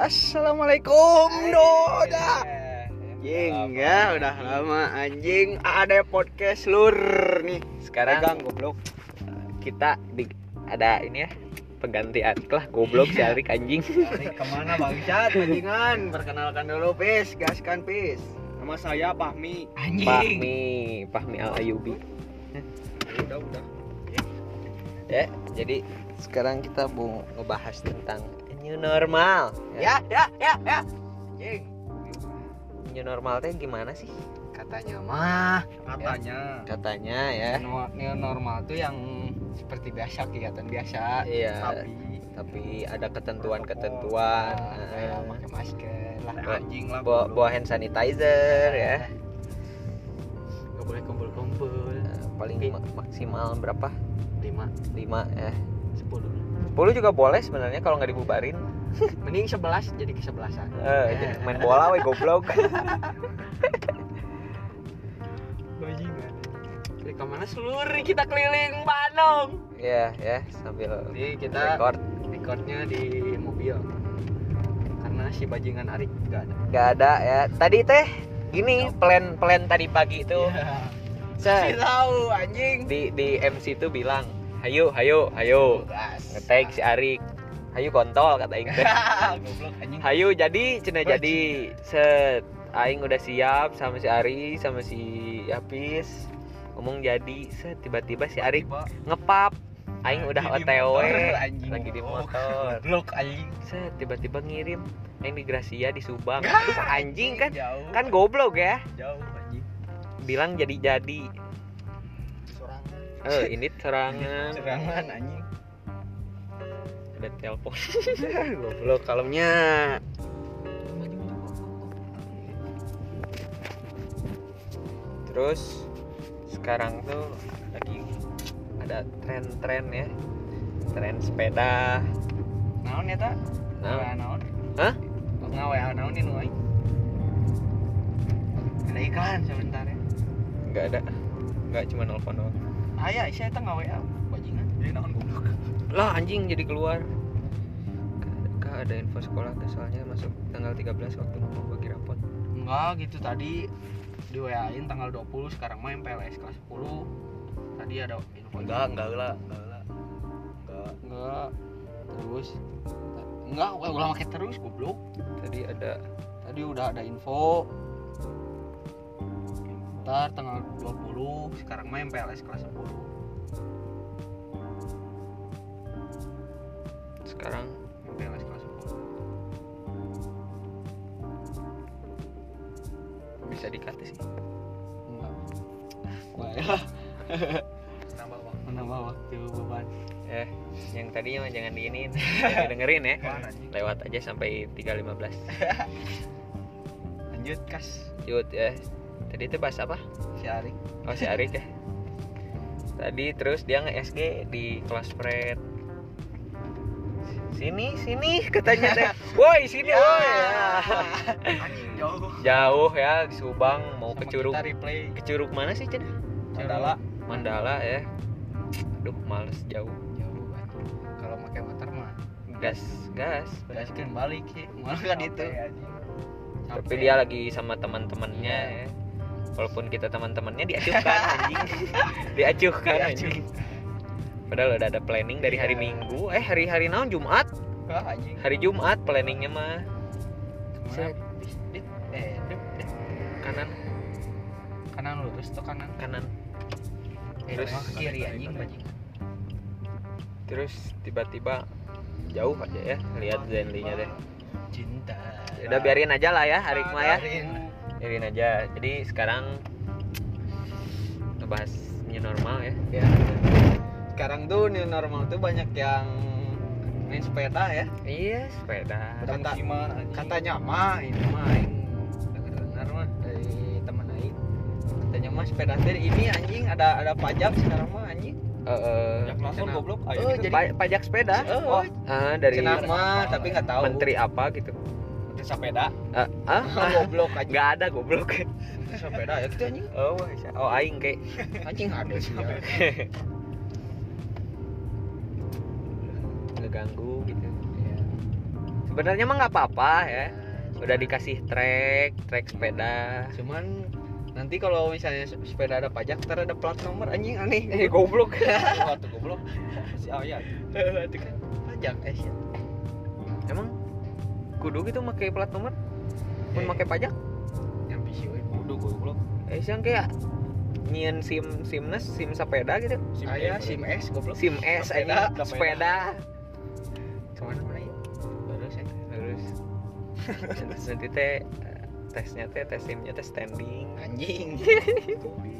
Assalamualaikum Doda Jing Anjing ya udah lama anjing. Ada podcast lur nih. Sekarang Pegang goblok. kita di ada ini ya penggantian. Lah goblok si Arik anjing. Tarik ke mana bangsat anjingan Perkenalkan dulu Pis. Gaskan Pis. Nama saya Pahmi Pahmi, Pahmi Al Ayubi. Udah udah. Ya, jadi sekarang kita mau ngebahas tentang new normal. Ya ya ya ya Anjing New normal teh gimana sih? Katanya mah Katanya Katanya ya. New, new normal tuh yang seperti biasa kegiatan biasa Iya. tapi Tapi ada ketentuan-ketentuan. kayak eh, pakai masker lah Bawa- anjing lah bawa, bawa hand sanitizer ya. nggak boleh kumpul-kumpul Eh, paling ma- maksimal berapa? lima 5 ya. sepuluh 10 juga boleh sebenarnya kalau nggak dibubarin. mending sebelas jadi kesebelasan. Eh, jadi main bola we goblok. bajingan. Jadi ke mana? Seluruh kita keliling Bandung. Iya, ya, sambil jadi kita record. recordnya di mobil. Karena si bajingan Arik gak ada. Gak ada ya. Tadi teh gini plan plan tadi pagi itu si Set, tahu anjing. Di di MC itu bilang, "Hayo, hayo, hayo." gas Ngetag si Arik. Hayu kontol kata aing Hayu jadi cenah jadi. Set. Aing udah siap sama si Ari sama si Apis. Ngomong jadi, set tiba-tiba si Arik ngepap. Aing udah OTW. Lagi di Oh, motor. goblok anjing Set tiba-tiba ngirim Aing di Gracia di Subang. Anjing kan kan goblok ya. jauh anjing Bilang jadi-jadi. sorangan Eh, ini serangan. serangan anjing Ada telepon. goblok kalemnya. Terus sekarang tuh lagi ada tren-tren ya. Tren sepeda. naon ya tak Naon? Naon Hah? ngawe naon ini nuai ada iklan sebentar ya Enggak ada. Enggak cuma nelpon doang. Ayah saya tak ngawe bajingan. Jadi naon goblok. Lah anjing jadi keluar. Kak ada info sekolah soalnya masuk tanggal 13 waktu mau bagi rapot. enggak gitu. Tadi di WA in tanggal 20 sekarang main PLS kelas 10 tadi ada info. Enggak enggak lah enggak lah. Enggak. Enggak. Terus enggak ulah make terus goblok. Tadi ada tadi udah ada info ntar tanggal 20 sekarang main PLS kelas 10 sekarang? PLS kelas 10 bisa dikata sih. enggak. Baiklah nambah waktu. Menambah waktu beban. Eh, yang tadinya mah jangan diinin, jangan dengerin ya. Lewat aja sampai 3.15. lanjut kas. Lanjut ya. Tadi itu bahas apa? si Arik Oh si Arik ya. Tadi terus dia nge-SG di kelas Fred. Sini, sini katanya teh. Woi, sini woi. Ya. anjing jauh Jauh ya di Subang mau ke Curug. Ke Curug mana sih, Cen? Mandala Mandala ya. Aduh, males jauh. jauh kalau pakai motor mah Gas, gas. gaskeun balik ya malah kan itu Tapi dia lagi sama teman-temannya ya. Walaupun kita teman-temannya diacuhkan anjing. diacuhkan anjing. Padahal udah ada planning dari hari Iya. Minggu. Eh, hari-hari naon Jumat? Anjing Hari Jumat planningnya mah eh, kanan kanan lurus tuh kanan kanan. eh, Terus- kiri anjing bajingan Terus tiba-tiba jauh aja ya lihat Zenly-nya deh. cinta Udah biarin aja lah ya hari mah ya. Biarin aja. Jadi sekarang ngebahas new normal ya. ya. Sekarang tuh new normal tuh banyak yang main sepeda ya. Iya, sepeda. Kata- katanya mah ini mah dengar dari teman aing katanya mah sepeda teh ini anjing ada ada pajak sekarang mah anjing. Eh, yang langsung goblok Oh, ayo jadi- pa- pajak sepeda. oh. Ah, dari cenah mah tapi nggak tahu. menteri apa gitu. Menteri sepeda Ah, ah, goblok anjing. Nggak ada goblok. Sepeda ya gitu anjing. Oh, oh aing kayak anjing ada sih ya. Ngeganggu gitu. sebenarnya mah nggak apa-apa ya. Udah dikasih trek trek sepeda. Cuman nanti kalau misalnya se- sepeda ada pajak ntar ada plat nomor anjing aneh. Eh goblok. Waktu goblok. Si Ayat itu kan pajak eh emang kudu gitu pakai plat nomor. Pun Eh. pakai pajak. Yang PC we udah goblok. Eh yang kayak nyian sim simnes sim sepeda gitu. Aya sim S goblok. Sim S Sepeda. aja sepeda. Ke mana mana ya terus ya terus. Nanti teh eh, tesnya teh tes simnya teh standing. Anjing. Anjing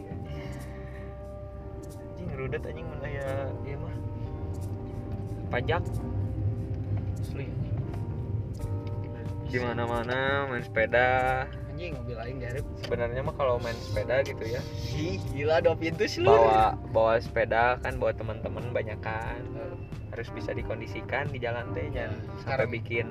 ngerudet anjing mana ya iya mah. Pajak. Asli di mana mana main sepeda. Anjing mobil lain garip sebenarnya mah kalau main sepeda gitu ya. Gila dua pintu seluruh bawa bawa sepeda kan bawa teman-teman banyak kan harus bisa dikondisikan di jalan teh jangan sampai Sekarang- bikin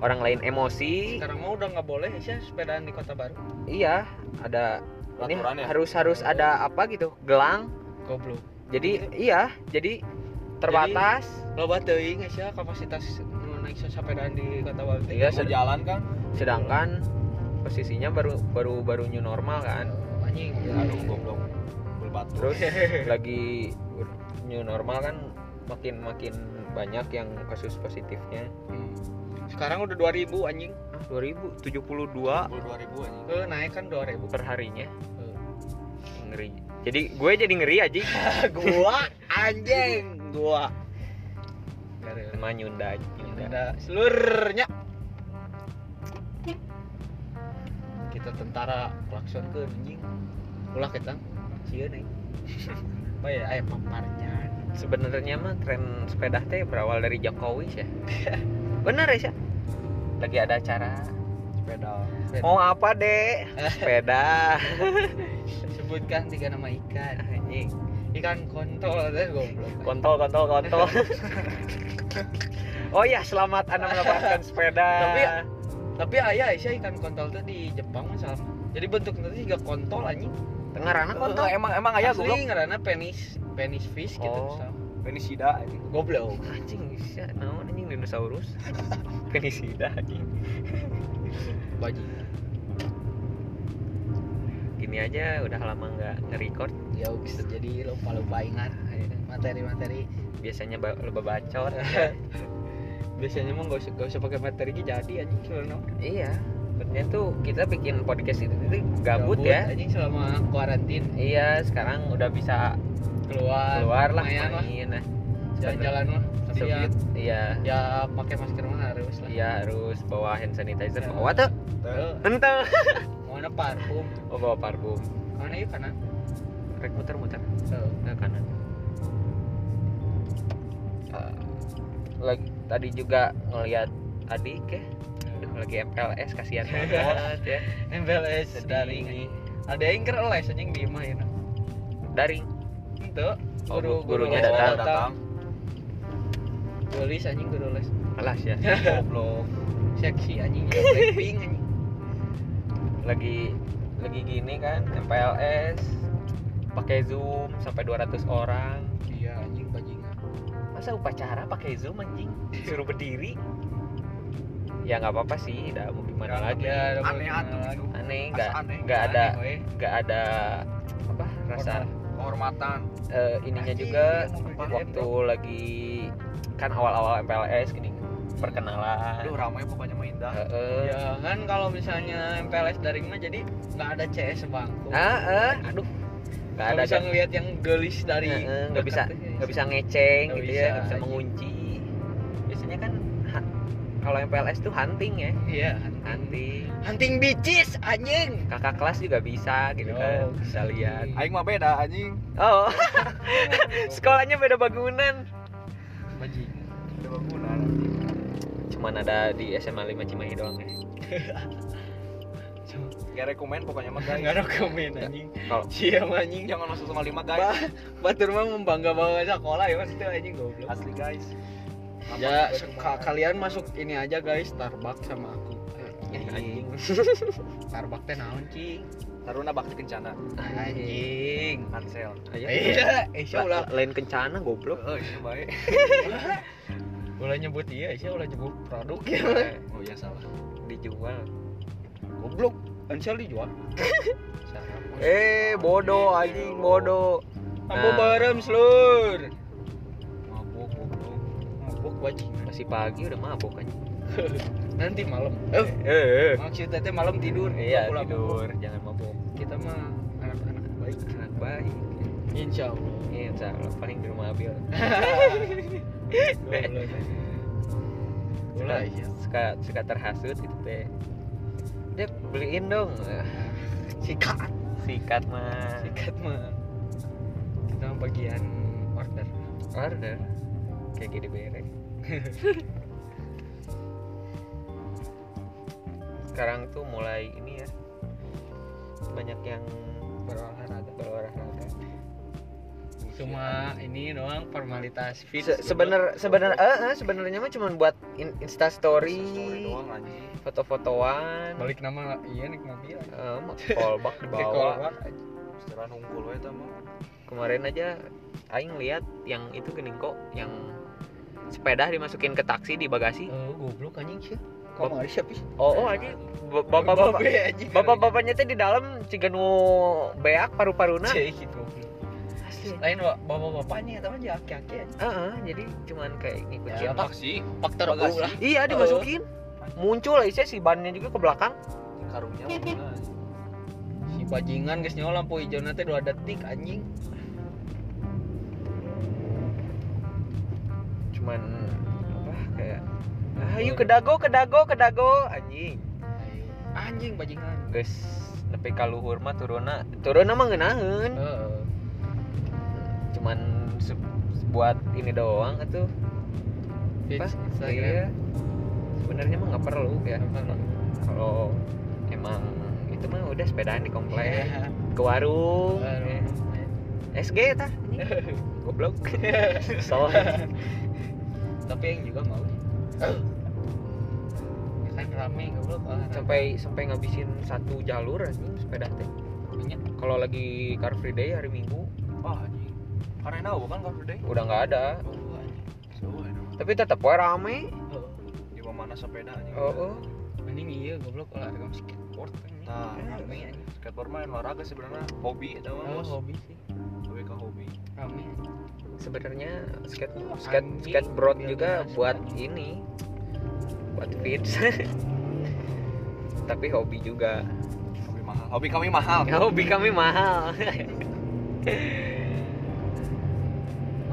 orang lain emosi. Sekarang mau udah nggak boleh sih sepedaan di kota baru. Iya ada ini ya? harus harus ada apa gitu gelang. Goblok. Jadi iya jadi terbatas. Lo teuing sih kapasitas nu naik sepedaan di kota teh. Iya, jalan kan? Sedangkan posisinya baru baru baru new normal kan? Anjing. Aduh goblok. Berbatu terus lagi new normal kan makin makin banyak yang kasus positifnya. Hmm. sekarang udah 2000 anjing. Ah 2072 puluh dua. Ribu aja ke naik kan 2000 per harinya Eh. ngeri. Jadi gue jadi ngeri aja gua anjing gua. Sama Nyunda Nyunda ada seluruhnya kita tentara klakson ke anjing. Ulah kita. Sieun nih apa ya aya paparnya? Sebenarnya mah tren sepeda teh berawal dari Jokowi sih bener ya sih lagi ada acara sepeda. Mau apa dek? Sepeda. Sebutkan tiga nama ikan anjing. Ikan kontol teh goblok. Kontol kontol kontol oh ya selamat anda mendapatkan sepeda. Tapi- tapi ayah sih ikan kontol tuh di Jepang masalah jadi bentuknya tuh juga kontol anjing. Tengah rana kontol? Eh, emang emang ayah asli ngaranna penis penis fish gitu Oh. misal. Penisida aja goblok. Anjing bisa naon anjing dinosaurus? Penisida anjing. Bajingan gini aja udah lama nggak nge-record. Ya bisa jadi lupa lupa ingat materi-materi. Biasanya lupa bacot biasanya mah gak usah gak usah pakai materi gitu jadi anjing sebenarnya iya. Sebenarnya tuh kita bikin podcast itu, itu gabut, ya. anjing selama kuarantin. Iya sekarang udah bisa keluar keluar lah lah. main nah jalan-jalan mah tapi ya, iya. ya pakai masker mah harus lah. Iya harus. Bawa hand sanitizer. Ya. bawa tuh. Ente mana parfum. Oh bawa parfum. Mana yuk kanan. Rek muter muter Eh, ke kanan. Eh, lagi tadi juga ngelihat adik ya Aduh, lagi MPLS kasihan banget ya. MPLS daring anjing. ada yang keren les anjing di imah ya daring itu Oh, guru gurunya les datang. datang. Guru les anjing guru les. Alas ya? Goblok. Seksi anjing ya Blackpink anjing. Lagi lagi gini kan MPLS pakai zoom sampai 200 orang masa upacara pakai zoom anjing? Suruh berdiri? Ya nggak apa-apa sih udah mau gimana lagi? Ya, aneh atuh gitu aneh nggak nggak ada nggak ada apa rasa kehormatan. Eh, ininya Anjing, juga waktu lagi kan awal-awal MPLS gini perkenalan. Aduh ramai pokoknya mah indah. Eh, eh. ya kan kalau misalnya MPLS daring mah jadi nggak ada CS bangku. Ah eh, aduh nggak ada bisa kan ngelihat yang gelis dari nggak bisa tuh, nggak bisa ngeceng Nggak gitu bisa, ya nggak bisa mengunci biasanya kan kalau MPLS tuh hunting ya. Iya hunting. Hunting. Hunting bitches anjing. Kakak kelas juga bisa gitu kan Oh. bisa lihat. Aing mah beda anjing. Oh sekolahnya beda bangunan. Ada bangunan cuman ada di SMA 5 Cimahi doang ya gak rekomen pokoknya mah guys. Nggak ada komen anjing. Kalau siapa anjing. Jangan masuk sama lima guys. Ba- Batur mah membangga bawa sekolah ya mas itu anjing goblok. Asli guys. Ya Apa, cuma- ka- kalian masuk ini aja guys Starbucks sama aku. Anjing. Starbucks teh naon cing? Taruna bakti kencana. Anjing. Ansel. Ayo. iya eh La- ulah lain kencana goblok. Oh iya baik. Ulah nyebut iya sih ulah nyebut produk. Ya Oh iya salah. dijual. Goblok Ansel dijual. Eh bodoh anjing bodoh. Ambo Nah. barem slur. Mabuk goblok. mabuk bajingan masih pagi udah mabok anjing. Nanti malam. Eh eh eh. maksudnya teh malam tidur iya Pulang. tidur jangan mabok. Mabuk. kita mah anak-anak baik. Anak baik. Insya Allah. Iya, insya Allah. Paling di rumah Abil. Iya suka suka terhasut gitu teh. Dep beliin dong. sikat Sikat mah. sikat mah kita bagian order Order. Kayak gini bere. Sekarang tuh mulai ini ya banyak yang berolahraga. Cuma ini doang formalitas fit Se sebener sebener eh eh, sebenarnya mah cuma buat in Insta Story anjing. foto-fotoan, balik nama iya nih mobil eh, mau callback di bawah. Setelah nungkul tah mah. kemarin aja aing lihat yang itu gening kok yang sepeda dimasukin ke taksi di bagasi Oh, goblok anjing sih. Kamu ada siapa sih? oh oh aja ba- bapak bapak anjing. bapak bapaknya teh di dalam ciga nu beak paru-paruna Cek gitu. Asli. Lain wa- bapak-bapaknya teman ya aki-aki aja. Heeh, jadi cuman kayak ngikutin Ya, taksi. Faktor Bagasi. U lah. iya dimasukin muncul aja si bannya juga ke belakang Karunya mana? Si bajingan geus nyawa lampu hijau nanti 2 detik anjing. cuman apa kayak ayo ke dago ke dago ke dago anjing Anjing bajingan. guys nepi ka luhur mah turuna turuna mah ngeunaheun Heeh. Cuman buat ini doang atuh Apa? Iya. Sebenarnya mah nggak perlu ya. Kalau emang itu mah udah sepedaan di komplek, ke warung, eh, SG tah. Goblok. Kesel. Tapi yang juga mau. Ya kan rame goblok olahraga. sampai sampai ngabisin satu jalur anjing sepeda teh. Kalau lagi Car Free Day hari Minggu Wah Karena bukan Day. udah nggak ada, Oh. So, enak. tapi tetap wae rame. Oh. di mana sepeda anjing. Oh, oh. Mending iya goblok olahraga skateboard kan. Nah, rame anjing. skateboard mah olahraga sebenarnya hobi itu mah Oh, hobi sih. Lebih ke hobi. Rame. Sebenarnya skate skate skateboard biar juga buat ini buat fits. tapi hobi juga. Hobi mahal. Hobi kami mahal. Hobi kami mahal.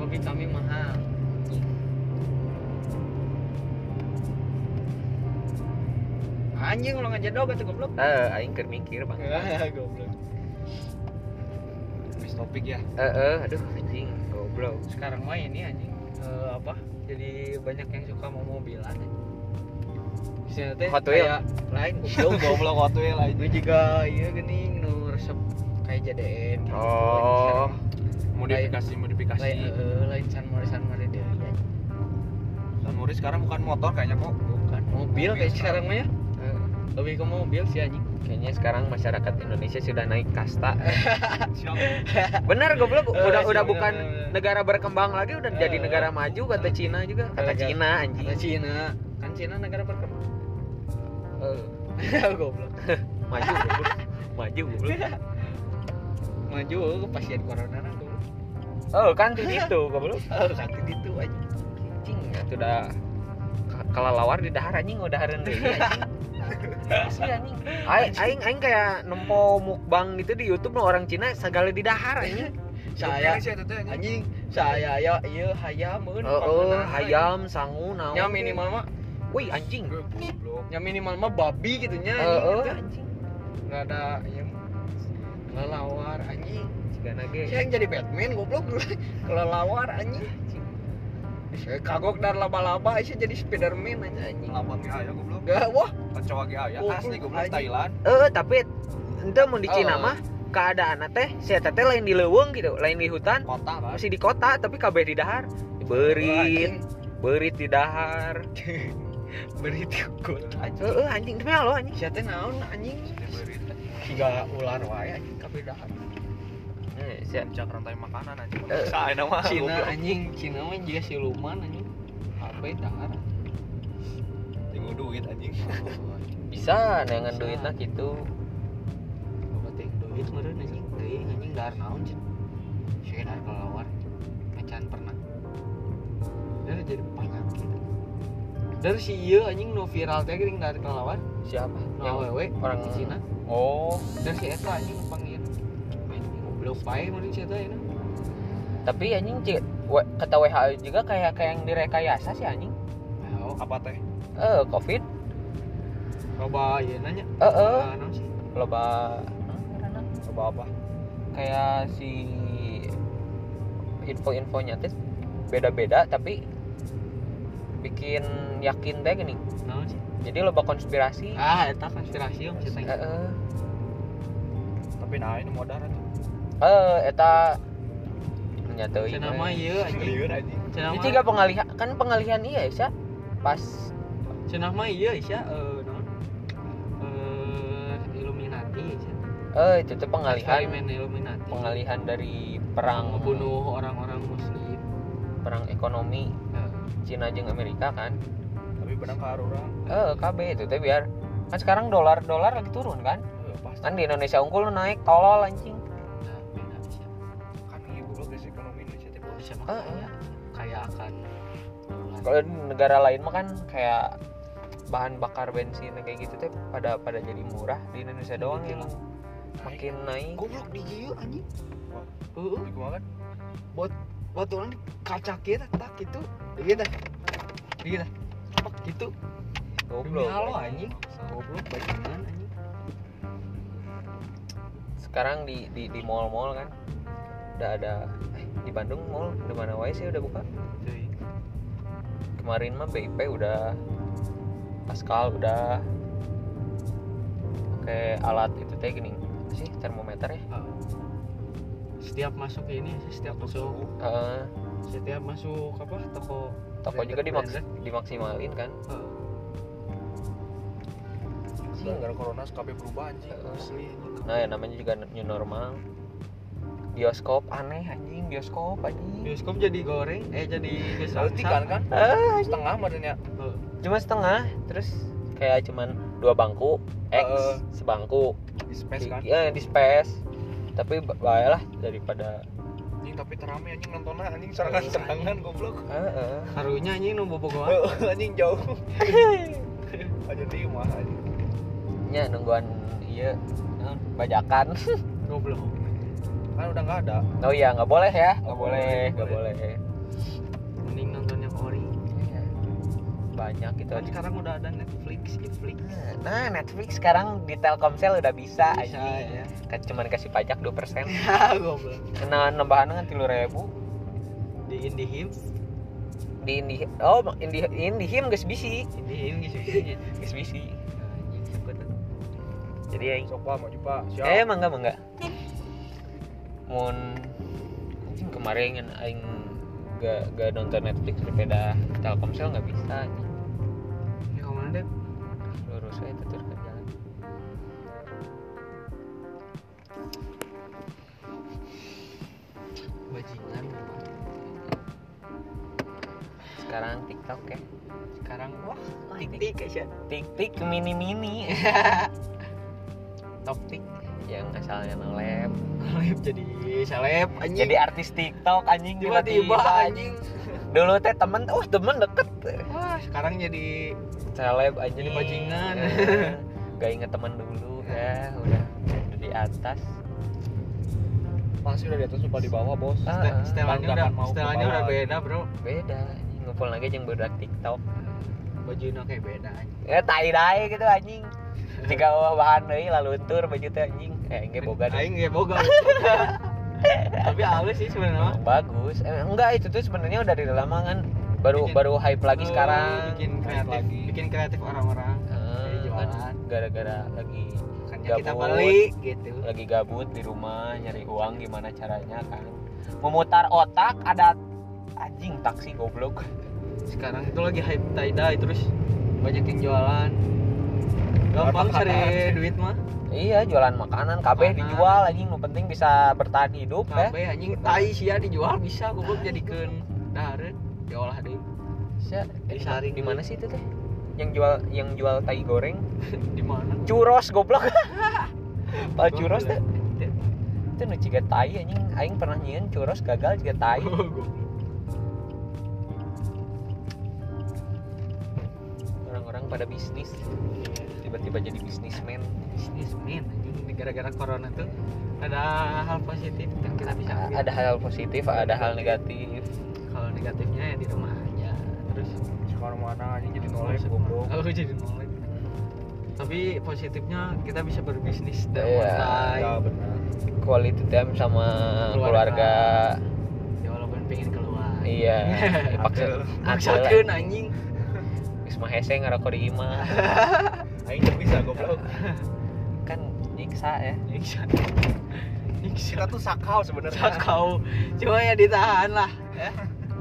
Hobi kami mahal. Anjing ulang aja dong kata goblok. Eh, aing keur mikir, Bang. goblok. Habis topik ya. Eh, eh, aduh anjing, goblok. Sekarang mah ini anjing eh, apa? Jadi banyak yang suka mau mobilan. anjing. Misalnya teh Hot kayak lain Goblok goblok waktu ya lah Itu juga iya gening nu resep kayak JDM gitu. Oh. Modifikasi modifikasi. Lain eh, lain san mari san mari dia. Dan Muri sekarang bukan motor kayaknya kok. Bukan mobil kayak sekarang mah ya. Eh, Lebih ke mobil sih anjing. Kayaknya sekarang masyarakat Indonesia sudah naik kasta. Benar goblok, Eh, udah udah bener, bukan bener, bener. negara berkembang lagi udah jadi negara maju kata Cina juga. Kata Cina anjing. Kata Cina, kan Cina negara berkembang. Goblok. maju goblok. Maju goblok. Maju pasien corona. Oh, kan di situ goblok. Oh, kaki itu aja. Anjing, itu udah ka- kalalawar di dahar anjing udah haren deui anjing. Anjing. Aing aing aing kayak nempo mukbang gitu di YouTube nu orang Cina segala di dahar anjing. Saya anjing. anjing saya ya iya hayam mun. Oh, oh, hayam, sangu, naon. Nya minimal mah Wih, anjing. Nya minimal mah babi gitu nya. Oh, oh, gitu. anjing. Enggak ada yang kelelawar anjing. Cigana ge. Saya yang jadi Batman goblok kelelawar anjing. Saya kagok dar laba-laba saya jadi Spiderman aja anjing. Lawan ge aya goblok. Gak wah Kacau ge aya. Goblok, Asli goblok. Thailand. Eh, tapi ente mau di Cina Oh. mah keadaan teh saya teh lain di leuweung gitu, lain di hutan, Kota kan. masih di kota tapi kabeh di dahar. Berit, berit di dahar. beri tikut anjing. Heeh, anjing demi Allah anjing. Sia teh naon anjing? Berit. Tiga ular wae anjing kabeh dahar. Eh, sia- Puncak rantai makanan anjing. Eh, mah Cina anjing, Cina mah juga siluman anjing. beda tinggal duit anjing. Bisa nengan Bisa. duitnya gitu. Bapak teh duit meureun anjing. Teuing anjing dar naon sih saya dar kelawar macan pernah. Dari jadi penyakit. Dari si ieu anjing no viral teh geuning dar kelawar siapa? No yang awewe orang Cina. Oh. Dari si eta anjing panggil anjing goblok bae meureun si eta ya tapi anjing cik kata WHO juga kayak kayak yang direkayasa sih anjing. Oh apa teh? Eh covid. Coba ieu nanya. Eh naon sih. Loba coba apa? Kayak si info-infonya tuh beda-beda tapi bikin yakin deh gini. Naon sih. Jadi loba konspirasi. Ah eta konspirasi om eh, cerita eh, tapi nah ini modal tuh eh, eta menyatui Cenah mah ieu anjing. Liur anjing. Cenah ini mah juga pengalihan kan pengalihan iya ya pas cenah mah ieu Isya eh naon? Eh Illuminati Isya. Eh itu tuh pengalihan. Illuminati. Pengalihan dari perang membunuh orang-orang muslim. perang ekonomi. Eh, Cina jeung Amerika kan? Tapi benang ke orang. Eh KB itu teh biar. Kan sekarang dolar dolar lagi turun kan? Eh, pasti. Kan di Indonesia unggul naik tolol anjing Indonesia mah Eh, kayak kayak akan kalau di negara lain mah kan kayak bahan bakar bensin kayak gitu teh pada pada jadi murah. Di Indonesia doang yang makin naik. goblok di ieu anjing. Heeh. Di gua kan. Waktu orang kaca kita tak gitu gitu gitu apa? Gitu goblok halo anjing. goblok bajingan anjing? Sekarang di di di mall-mall kan udah ada eh, di Bandung mall di mana wae sih udah buka? Cuy. kemarin mah BIP udah Pascal udah. Pakai alat itu teh gini apa sih termometer ya? Ah. setiap masuk ini setiap masuk. Eh, setiap masuk apa toko toko juga dimaks dimaksimalin kan? Eh, gara-gara corona SKP berubah anjing. Asli anjing. nah ya namanya juga new normal bioskop aneh anjing bioskop anjing. Bioskop jadi goreng eh jadi Salti kan kan? Ah, setengah badannya cuma setengah. Terus kayak cuman dua bangku X Eh. sebangku. Di space kan? Ya di space tapi ba- baiklah daripada anjing tapi terame anjing nontonnya anjing serangan serangan goblok. Heeh. harunya anjing nu bobogohan Eh, anjing jauh. Aja di rumah anjing. Nya nungguan iya bajakan. Goblok kan udah nggak ada. Oh iya nggak boleh ya. Nggak Nggak boleh boleh, nggak boleh. mending nonton yang ori. Iya. banyak gitu kan sekarang udah ada Netflix Netflix. Nah Netflix sekarang di Telkomsel udah bisa, bisa anjing. ya Kan cuman kasih pajak 2% ya goblok. Nah nambahan kan tilu ribu. Di Indihim. Di Indi oh Indi Indihim geus bisi. Indihim sih geus bisi. Anjing sakit jadi aing sok mau coba siap. Eh mangga mangga mun anjing kemarin kan aing gak gak nonton Netflix daripada Telkomsel nggak bisa anjing. Ya ke mana deh lurus aja terus ke jalan. Bajingan memang. sekarang TikTok ya? Sekarang wah tik tik aja tik tik mini mini top tik yang asalnya nolep seleb jadi seleb anjing. Jadi artis TikTok anjing tiba-tiba tiba-tiba anjing. dulu teh temen oh temen deket. Wah sekarang jadi seleb anjing. Jadi bajingan. Eh, gak inget temen dulu ya. Udah udah di atas. Pasti udah di atas lupa di bawah bos. Ah, ah. setelannya udah ke setelannya udah beda bro. Beda ngumpul lagi yang berak TikTok. Bajunya kayak beda anjing. Ya tai dai gitu anjing jika bahan deui lalu tur baju teh anjing. Eh enggak boga deh. Aing gak boga. Tapi halus sih sebenarnya bagus. Eh, enggak itu tuh sebenarnya udah dari lama kan baru Bikin- baru hype lagi Oh, sekarang. bikin kreatif. lagi. bikin kreatif orang-orang. Eh, Jadi kan jualan gara-gara lagi makanya kita Gabut. beli gitu. lagi gabut di rumah nyari uang gimana caranya kan. Memutar otak ada anjing taksi goblok. Sekarang itu lagi hype tie dye terus. Banyak yang jualan gampang cari duit mah. Iya jualan makanan kabeh dijual anjing. Nu penting bisa bertahan hidup ya. Kabeh anjing. Tai sia dijual bisa. Goblok jadikeun dahareun diolah deui Sia, eh, di- Disaring di mana sih itu teh? Yang jual yang jual tai goreng? Di mana? Churros goblok. Pal churros Goblok. teh? Itu nu ciga tai anjing. Aing pernah nyieun churros gagal ciga tai Orang-orang pada bisnis tiba-tiba jadi bisnismen bisnismen anjing gara-gara corona tuh ada hal positif yang kita bisa ambil. ada hal positif ada hal negatif kalau negatifnya ya di rumah aja terus Sekarang mana anjing jadi nolak goblok. oh jadi nolak tapi positifnya kita bisa berbisnis dan Iya. online Ya benar. quality time sama Keluarga. keluarga, ya walaupun pengen keluar iya dipaksa Adel. maksakeun anjing mah hese ngarokok di imah. Aing teu bisa goblok. kan nyiksa ya. Nyiksa. Nyiksa. Tuh sakau sebenarnya. kau cuma ya ditahan lah ya.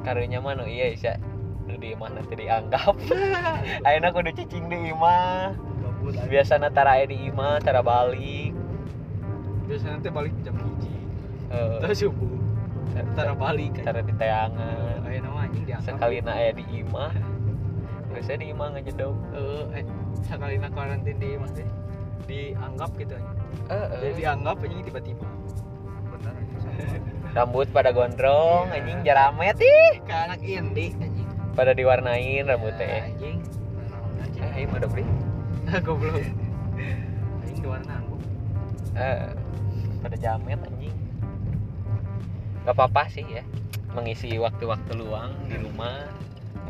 Karunya mah nu iya nu di imah nanti dianggap. Ayeuna kudu cicing di imah. Biasa tara di imah tara balik. Biasanya nanti balik jam hiji. Eh, terus subuh. Ntar balik tara di teangan ayo nama anjing diangkat sekali aya di imah biasanya di imah ngejedok eh eh sekali nak karantin di deh dianggap gitu aja. Eh, jadi eh. dianggap anjing tiba-tiba. Benar rambut pada gondrong Iya. anjing jaramet ih ke anak indi anjing. Pada diwarnain rambutnya. Ya, anjing. Anjing eh ayo ada beli goblok. Anjing di warna anggung eh pada jamet anjing. Gak apa-apa sih ya mengisi waktu-waktu luang di rumah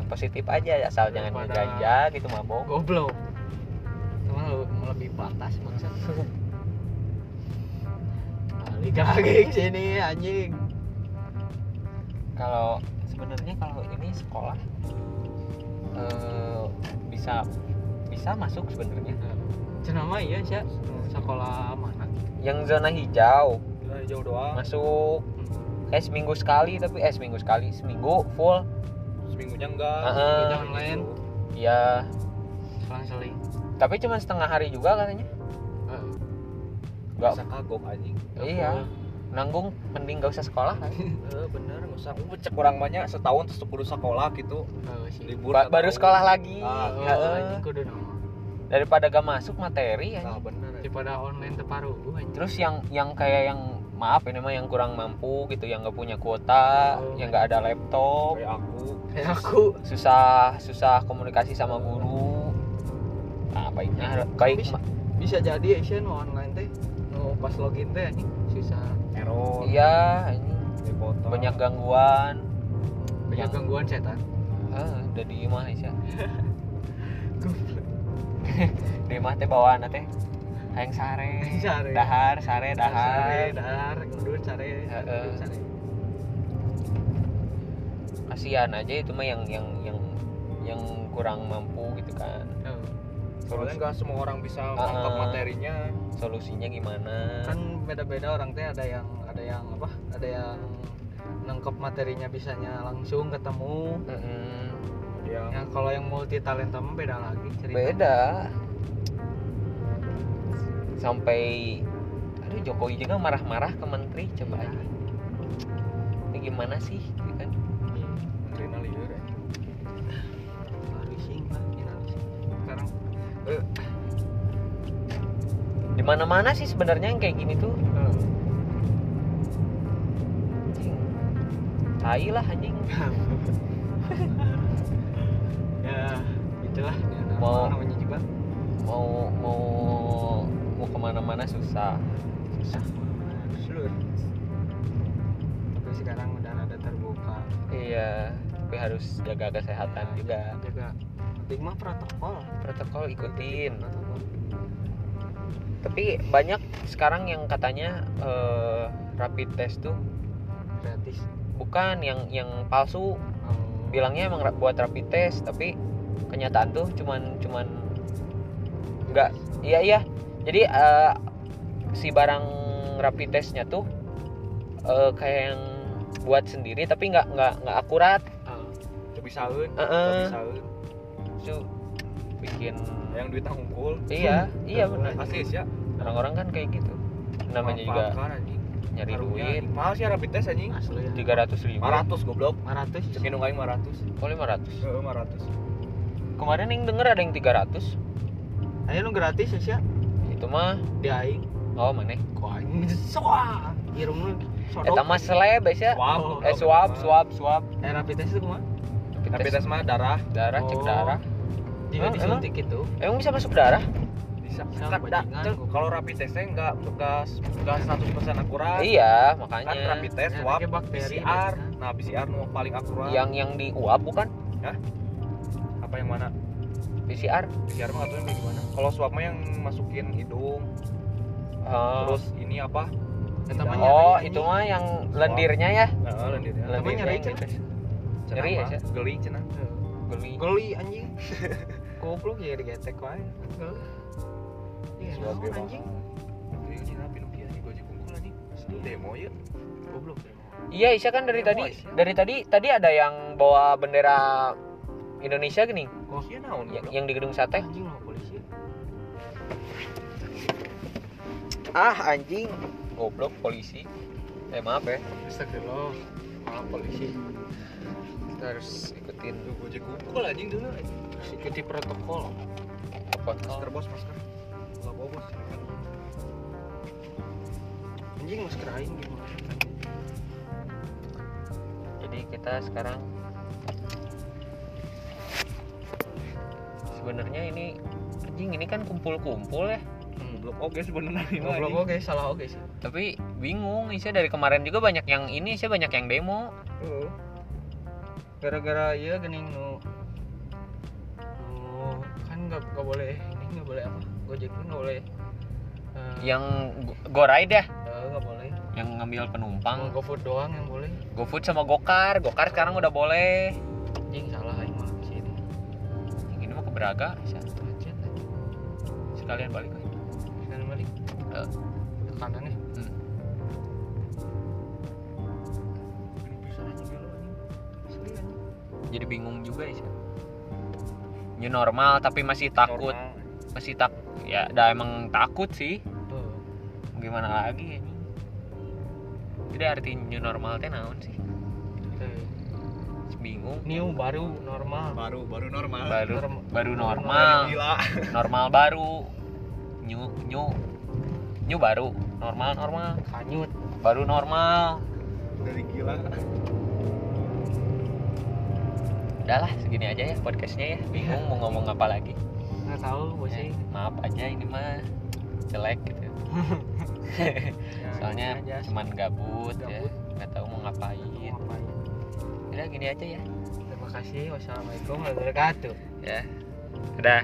positif aja asal jangan ngeganja gitu mabok. Goblok. Cuma le- lebih batas maksud balik lagi ke sini anjing. Kalau sebenarnya kalau ini sekolah eh, bisa bisa masuk sebenarnya. Cenama iya sih sekolah mana? Yang zona hijau. Udah jauh doang. masuk. Eh seminggu sekali tapi eh seminggu sekali. Seminggu full Seminggunya enggak. Jangan lain ya selang-seling tapi cuma setengah hari juga katanya Enggak nggak usah kagok anjing. iya nanggung mending gak usah sekolah kan Eh bener enggak usah. Uh, cek orang banyak setahun terus kudu sekolah gitu. Libur Ba- baru sekolah lagi Ah, Heeh. anjing kudu daripada gak masuk materi ya Nah, bener. daripada online teparuh anjing terus yang yang kayak yang maaf ini mah yang kurang mampu gitu yang gak punya kuota Oh. yang gak ada laptop Kayak aku. Kayak aku. Susah susah komunikasi sama guru. Nah baiknya har- baik Bisa. bisa jadi Asian mau online teh. Nu pas login teh anjing susah. Error. iya ini Dipotong. banyak gangguan. Banyak Yang- gangguan setan. Ah udah di imah Isya di imah teh bawaan teh. Hayang sare. Sare. dahar sare sare dahar dahar ngundur sare. Sare kasihan aja itu mah yang yang yang yang kurang mampu gitu kan. Soalnya enggak semua orang bisa nangkep ah. materinya. solusinya gimana kan beda-beda orang teh ada yang ada yang apa ada yang nangkep materinya bisanya langsung ketemu Mm-mm. Dia ya kalau yang multi talenta mah beda lagi cerita beda sampai aduh Jokowi juga marah-marah ke menteri coba aja ini gimana sih mana-mana sih sebenarnya yang kayak gini tuh. Anjing. Tai lah anjing. Ya itulah. Ya, Mau- namanya juga. mau mau mau ke mana-mana susah. Susah. Seluruh. Tapi sekarang udah ada terbuka. Iya tapi harus jaga kesehatan juga. juga penting mah protokol. Protokol ikutin. Protokol tapi banyak sekarang yang katanya eh, rapid test tuh gratis bukan yang yang palsu oh. bilangnya emang buat rapid test tapi kenyataan tuh cuman cuman nggak iya iya jadi eh, si barang rapid testnya tuh eh, kayak yang buat sendiri tapi nggak nggak nggak akurat Oh. Teu bisaeun, Heeh. teu bisaeun. itu bikin Yang duitnya ngumpul. iya iya benar. Asli ya. orang-orang kan kayak gitu. Namanya juga anjing. nyari duit. mahal sih rapid test anjing. Asli. ya tiga ratus ribu. 500 goblok. 500 cek indung aing 500 oh lima ratus? Heeh, 500 kemarin yang denger ada yang tiga ratus. Ayo nu gratis ya Sia. itu mah di aing. Oh mana? Kok aing soa irung nu Eta mah seleb ya swab. Eh swab swab. swab. Eh rapid test itu kumaha rapid test mah darah. Darah cek Oh. Darah juga Emang- disuntik itu. Emang bisa masuk darah? Bisa Bisa, Kan, kalau rapid testnya nggak nggak nggak 100% akurat. Iya kan makanya rapid test Ya, swab bakteri, PCR nah PCR nu paling akurat. Yang yang di uap bukan? Apa yang mana? PCR PCR mah kayak gimana. Kalau swab mah yang masukin hidung. Oh. terus ini apa? Eta mah oh itu mah yang lendirnya ya? Nah, lendirnya. Lendirnya nyeri, nyeri ya, geli cenah geli. Geli anjing goblok ya digetek wae. Iya naon, ge mahal. anjing Tapi ini napi nu kieu gojek unggul anjing. Demo ya. Goblok iya Isya kan dari Demo, tadi Isya. dari tadi tadi ada yang bawa bendera Indonesia gini. Oh iya naon yang, yang di gedung sate. Anjing lo polisi. Ah anjing. Goblok polisi. Eh maaf ya. Astagfirullah. Malah polisi harus ikutin. Gojek unggul anjing dulu. Harus ikuti protokol. Masker bos masker. Nggak bawa bos. Anjing masker aing gimana jadi kita sekarang sebenarnya ini anjing ini kan kumpul-kumpul ya. Goblok. Oke sebenarnya. Ini mah, goblok oke salah oke sih. Tapi bingung Isya dari kemarin juga banyak yang ini Isya banyak yang demo. Heeh. Gara-gara iya gening nu. Nu kan nggak nggak boleh ini nggak boleh apa? Gojek itu nggak boleh. Eh, yang go- go ride ya? eh, nggak boleh. Yang ngambil penumpang? GoFood doang yang boleh. GoFood sama Gokar. Gokar sekarang udah boleh. Anjing salah aing mah sih ini yang ini mau ke Braga anjing. sekalian balik. We. Sekali balik? Eh. ke kanan ya jadi bingung juga Isya. new normal tapi masih takut. Normal. masih tak ya udah emang takut sih. Tuh. gimana lagi ini? Jadi arti new normal teh naon sih? Bingung. New baru normal. Baru baru normal. Baru Norm- baru normal. normal. Gila. Normal baru. New new new baru. Normal normal. Kanyut. Baru normal. Dari gila udahlah segini aja ya podcastnya ya bingung mau ngomong apa lagi nggak tahu gue sih Eh, maaf aja ini mah jelek gitu Ya, soalnya gini aja. cuman gabut, ya Gabut. nggak tahu mau ngapain Mau ngapain. udah gini aja ya terima kasih wassalamualaikum warahmatullahi wabarakatuh ya udah.